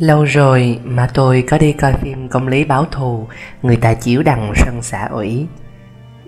Lâu rồi mà tôi có đi coi phim công lý báo thù Người ta chiếu đằng sân xã ủy.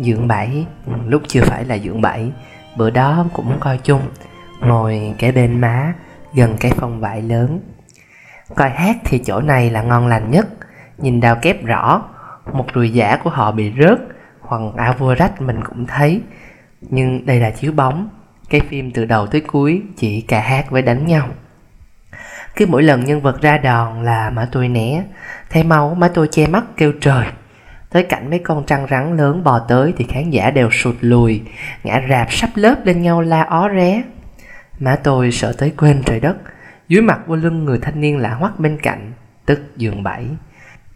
Dưỡng bảy, lúc chưa phải là dưỡng bảy Bữa đó cũng coi chung Ngồi kế bên má, gần cái phòng vải lớn. Coi hát thì chỗ này là ngon lành nhất Nhìn đào kép rõ Một đùi giả của họ bị rớt Hoặc áo vua rách mình cũng thấy. Nhưng đây là chiếu bóng Cái phim từ đầu tới cuối chỉ cả hát với đánh nhau cứ mỗi lần nhân vật ra đòn là má tôi né. Thấy máu má tôi che mắt kêu trời. Tới cảnh mấy con trăng rắn lớn bò tới Thì khán giả đều sụt lùi, Ngã rạp sắp lớp lên nhau la ó ré. Má tôi sợ tới quên trời đất. Dưới mặt vô lưng người thanh niên lạ hoắc bên cạnh, Tức giường bảy.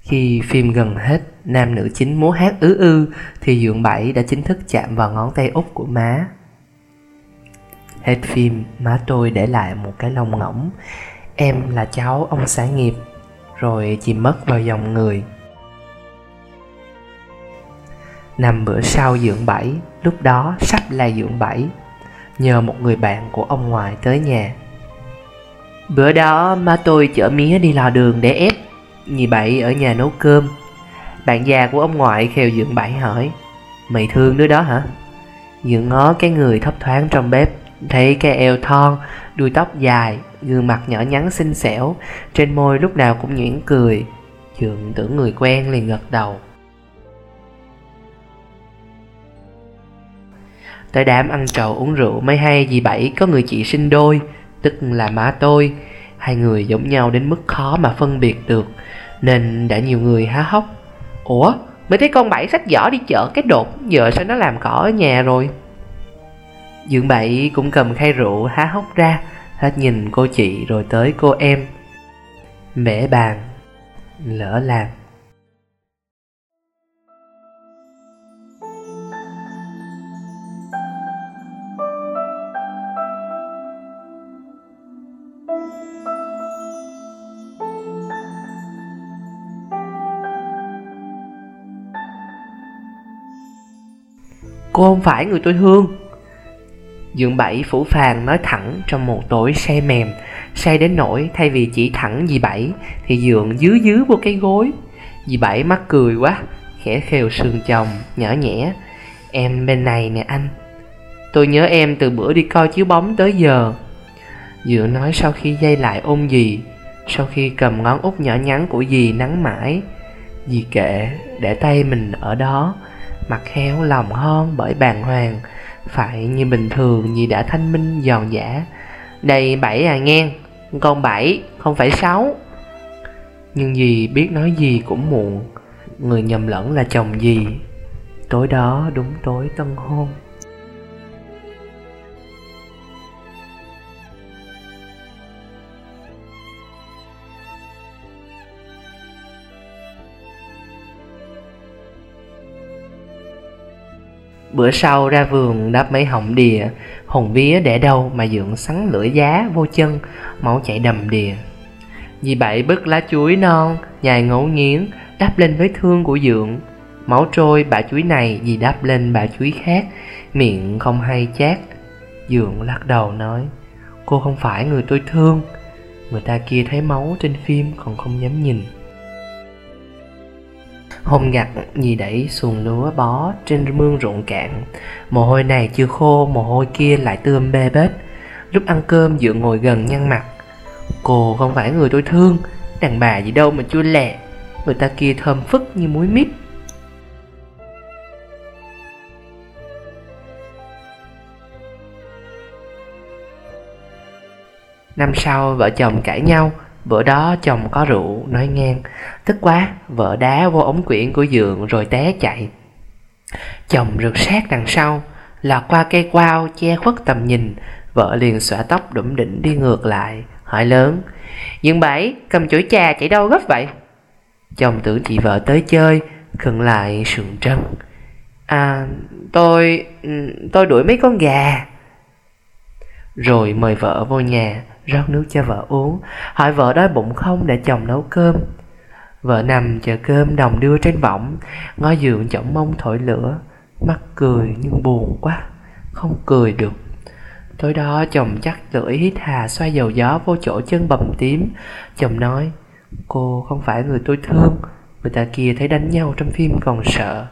Khi phim gần hết, Nam nữ chính múa hát ứ ư Thì giường bảy đã chính thức chạm vào ngón tay út của má. Hết phim, má tôi để lại một cái lông ngỗng. Em là cháu ông xã nghiệp, Rồi chìm mất vào dòng người. Nằm bữa sau dưỡng bảy, Lúc đó sắp là dưỡng bảy, Nhờ một người bạn của ông ngoại tới nhà. Bữa đó má tôi chở mía đi lò đường để ép, Nhì bảy ở nhà nấu cơm. Bạn già của ông ngoại khều dưỡng bảy hỏi, Mày thương đứa đó hả? Dưỡng ngó cái người thấp thoáng trong bếp. Thấy cái eo thon, đuôi tóc dài gương mặt nhỏ nhắn xinh xẻo trên môi lúc nào cũng nhuyễn cười. Trường tưởng người quen liền gật đầu. Tới đám ăn trầu uống rượu mới hay dì bảy có người chị sinh đôi tức là má tôi. Hai người giống nhau đến mức khó mà phân biệt được nên đã nhiều người há hốc. Ủa mới thấy con bảy sách giỏ đi chợ cái đột giờ sao nó làm cỏ ở nhà rồi? Dượng bảy cũng cầm khay rượu há hốc ra, Hết nhìn cô chị rồi tới cô em. Mễ bàn, Lỡ làm. Cô không phải người tôi thương. Dượng Bảy phủ phàng nói thẳng trong một tối say mềm. Say đến nỗi thay vì chỉ thẳng dì Bảy, Thì Dượng dứ dứ vô cái gối. Dì Bảy mắc cười quá, Khẽ khều sườn chồng, nhỏ nhẹ. Em bên này nè anh, Tôi nhớ em từ bữa đi coi chiếu bóng tới giờ. Dượng nói sau khi dây lại ôm dì, Sau khi cầm ngón út nhỏ nhắn của dì nắng mãi, Dì kệ để tay mình ở đó, Mặt héo lòng hon bởi bàng hoàng phải như bình thường vì đã thanh minh, giòn giả Đây bảy à ngang. Con bảy, không phải sáu. Nhưng dì biết nói gì cũng muộn. Người nhầm lẫn là chồng dì. Tối đó đúng tối tân hôn. Bữa sau ra vườn đắp mấy họng đìa Hồn vía để đâu mà dưỡng sắn lưỡi giá vô chân, Máu chảy đầm đìa. Dì bảy bứt lá chuối non, Nhài ngấu nghiến Đắp lên vết thương của dưỡng. Máu trôi bà chuối này, Dì đắp lên bà chuối khác, Miệng không hay chát. Dưỡng lắc đầu nói, Cô không phải người tôi thương. Người ta kia thấy máu trên phim còn không dám nhìn. Hôm ngặt nhì đẩy xuồng lúa bó trên mương ruộng cạn. Mồ hôi này chưa khô, mồ hôi kia lại tươm bê bết. Lúc ăn cơm dựa ngồi gần nhăn mặt. Cô không phải người tôi thương Đàn bà gì đâu mà chua lẹ. Người ta kia thơm phức như muối mít. Năm sau vợ chồng cãi nhau Bữa đó chồng có rượu, nói ngang, Tức quá, vợ đá vô ống quyển của giường rồi té chạy. Chồng rượt sát đằng sau, Lọt qua cây quao che khuất tầm nhìn, Vợ liền xõa tóc đủng đỉnh đi ngược lại, Hỏi lớn Dương Bảy cầm chuỗi trà chạy đâu gấp vậy? Chồng tưởng chị vợ tới chơi Khừng lại sườn trân À tôi ừ, Tôi đuổi mấy con gà. Rồi mời vợ vô nhà rót nước cho vợ uống. Hỏi vợ đói bụng không để chồng nấu cơm. Vợ nằm chờ cơm đồng đưa trên võng ngó giường chỏng mông thổi lửa. Mắt cười nhưng buồn quá, không cười được. Tối đó chồng chắc lưỡi hít hà xoay dầu gió vô chỗ chân bầm tím. Chồng nói, Cô không phải người tôi thương, Người ta kia thấy đánh nhau trong phim còn sợ.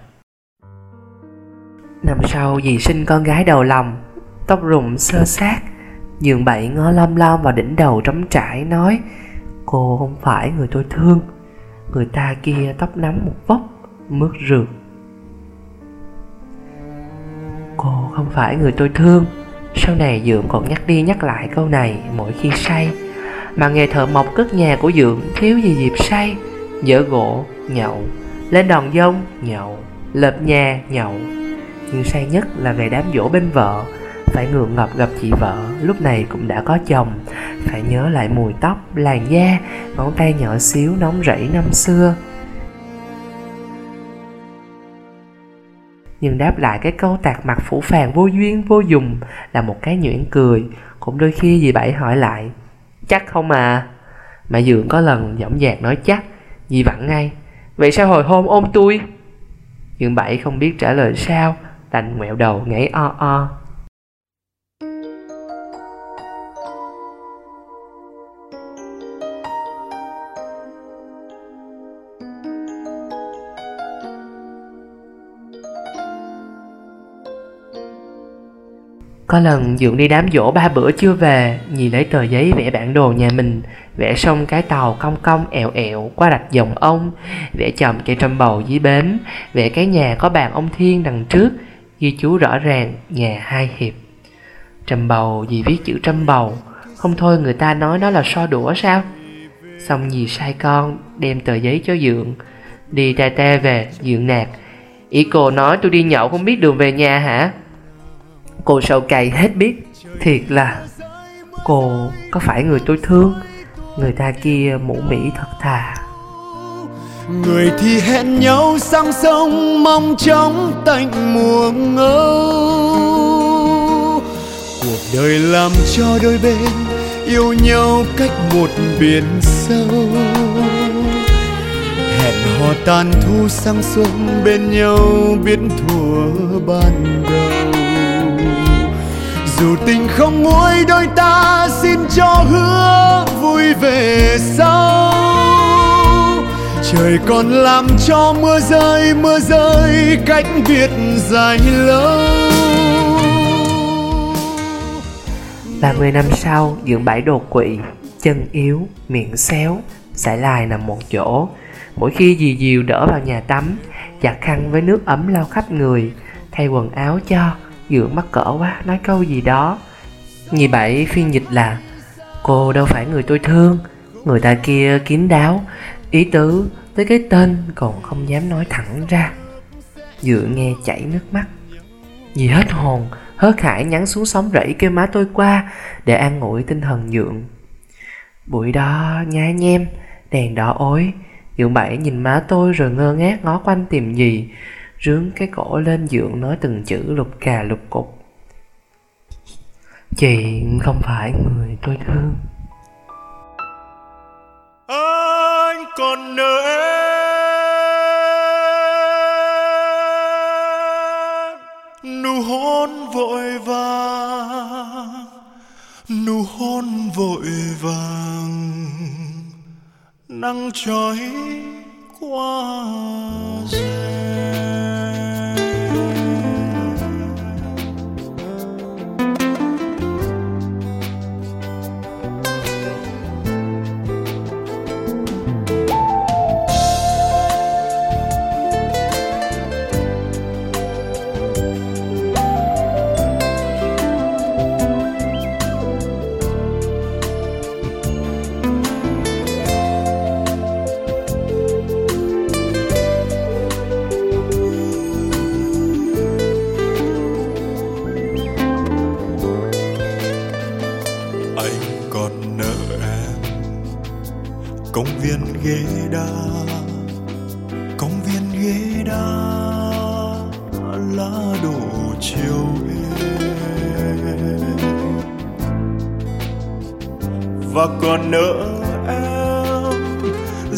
Năm sau dì sinh con gái đầu lòng, Tóc rụng sơ sát Dường bậy ngó lom lom vào đỉnh đầu trống trải nói Cô không phải người tôi thương. Người ta kia tóc nắm một vóc Mướt rượt. Cô không phải người tôi thương. Sau này Dượng còn nhắc đi nhắc lại câu này mỗi khi say. Mà nghề thợ mộc cất nhà của Dượng thiếu gì dịp say. Dỡ gỗ, nhậu Lên đòn dông, nhậu Lợp nhà, nhậu. Nhưng say nhất là về đám dỗ bên vợ. Phải ngượng ngập gặp chị vợ. Lúc này cũng đã có chồng. Phải nhớ lại mùi tóc, làn da Ngón tay nhỏ xíu nóng rẫy năm xưa. Nhưng đáp lại cái câu tạc mặt phủ phàng vô duyên vô dùng là một cái nhuyễn cười. Cũng đôi khi dì bảy hỏi lại chắc không à? Mà dượng có lần dõng dạc nói chắc dì vặn ngay. Vậy sao hồi hôm ôm tôi dượng bảy không biết trả lời sao đành ngoẹo đầu ngáy o o. Có lần Dượng đi đám dỗ ba bữa chưa về Dì lấy tờ giấy vẽ bản đồ nhà mình, Vẽ xong cái tàu cong cong, ẹo ẹo qua rạch dòng ông, Vẽ chậm cây trâm bầu dưới bến, Vẽ cái nhà có bàn ông Thiên đằng trước, Ghi chú rõ ràng, nhà hai hiệp. Trâm bầu gì viết chữ trâm bầu, Không thôi người ta nói nó là so đũa sao? Xong dì sai con, đem tờ giấy cho Dượng. Đi tè te về, Dượng nạt, Ý cô nói tôi đi nhậu không biết đường về nhà hả? Cô sâu cay hết biết. Thiệt là, Cô có phải người tôi thương? Người ta kia mũ mỉ thật thà. Người thì hẹn nhau sang sông, Mong chóng tạnh mùa ngâu. Cuộc đời làm cho đôi bên Yêu nhau cách một biển sâu. Hẹn hò tàn thu sang xuân, Bên nhau biết thua ban đầu dù tình không nguôi đôi ta, xin cho hứa vui về sau. Trời còn làm cho mưa rơi mưa rơi cách biệt dài lâu. Ba mươi năm sau, dưỡng bãi đột quỵ, chân yếu, miệng xéo sải lai nằm một chỗ. Mỗi khi dì diều đỡ vào nhà tắm, giặt khăn với nước ấm lau khắp người, thay quần áo cho Dượng mắc cỡ quá, nói câu gì đó. Nhị bảy phiên dịch là, Cô đâu phải người tôi thương, Người ta kia kín đáo. Ý tứ tới cái tên còn không dám nói thẳng ra. Dựa nghe chảy nước mắt. Vì hết hồn, Hớt khải nhắn xuống sóng rẫy kêu má tôi qua Để an ủi tinh thần Dượng. Buổi đó, nhá nhem, Đèn đỏ ối. Dượng bảy nhìn má tôi rồi ngơ ngác ngó quanh tìm gì rướng cái cổ lên giường nói từng chữ lục cà lục cục. Chị không phải người tôi thương.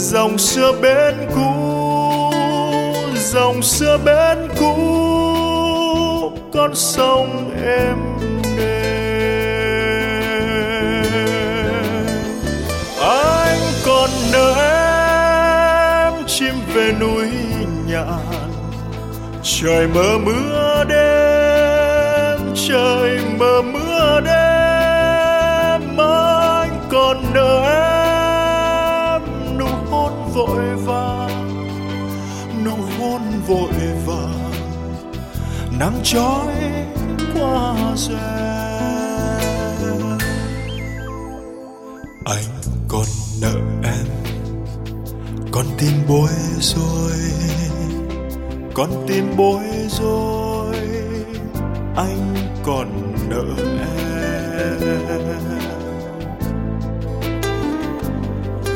dòng xưa bên cũ, dòng xưa bên cũ, con sông em đềm anh còn nợ em chim về núi nhạn. Trời mơ mưa đêm, trời mơ mưa đêm. Nắng trói qua rèm anh còn nợ em, con tim bối rối. Con tim bối rối, anh còn nợ em.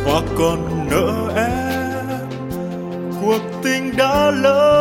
Và còn nợ em, cuộc tình đã lỡ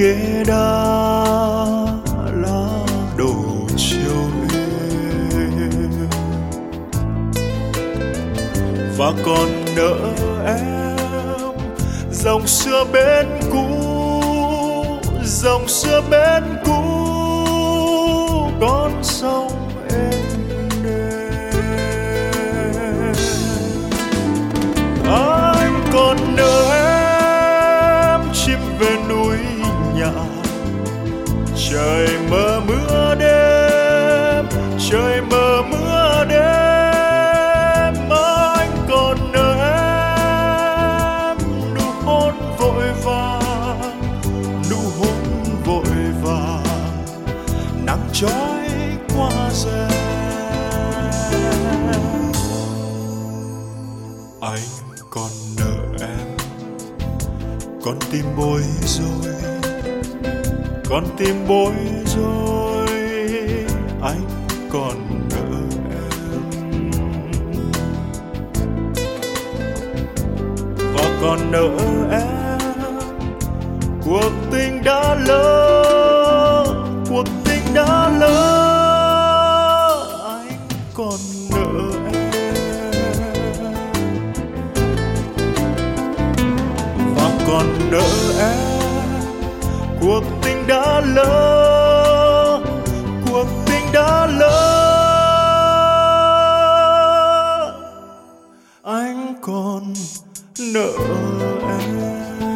ghế đá lá đổ chiều êm và còn nợ em dòng xưa bên cũ, dòng xưa bên cũ, con sông êm đềm anh còn nợ trời mơ mưa đêm, trời mơ mưa đêm, anh còn nợ em. Nụ hôn vội vàng, nụ hôn vội vàng, nắng trói qua rèm. Anh còn nợ em, con tim bối rối con tim bối rối anh còn nợ em. Và còn nợ cuộc tình đã lỡ cuộc tình đã lỡ. Anh còn nợ em.